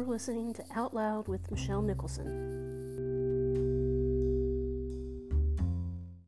You're listening to Out Loud with Michelle Nicholson.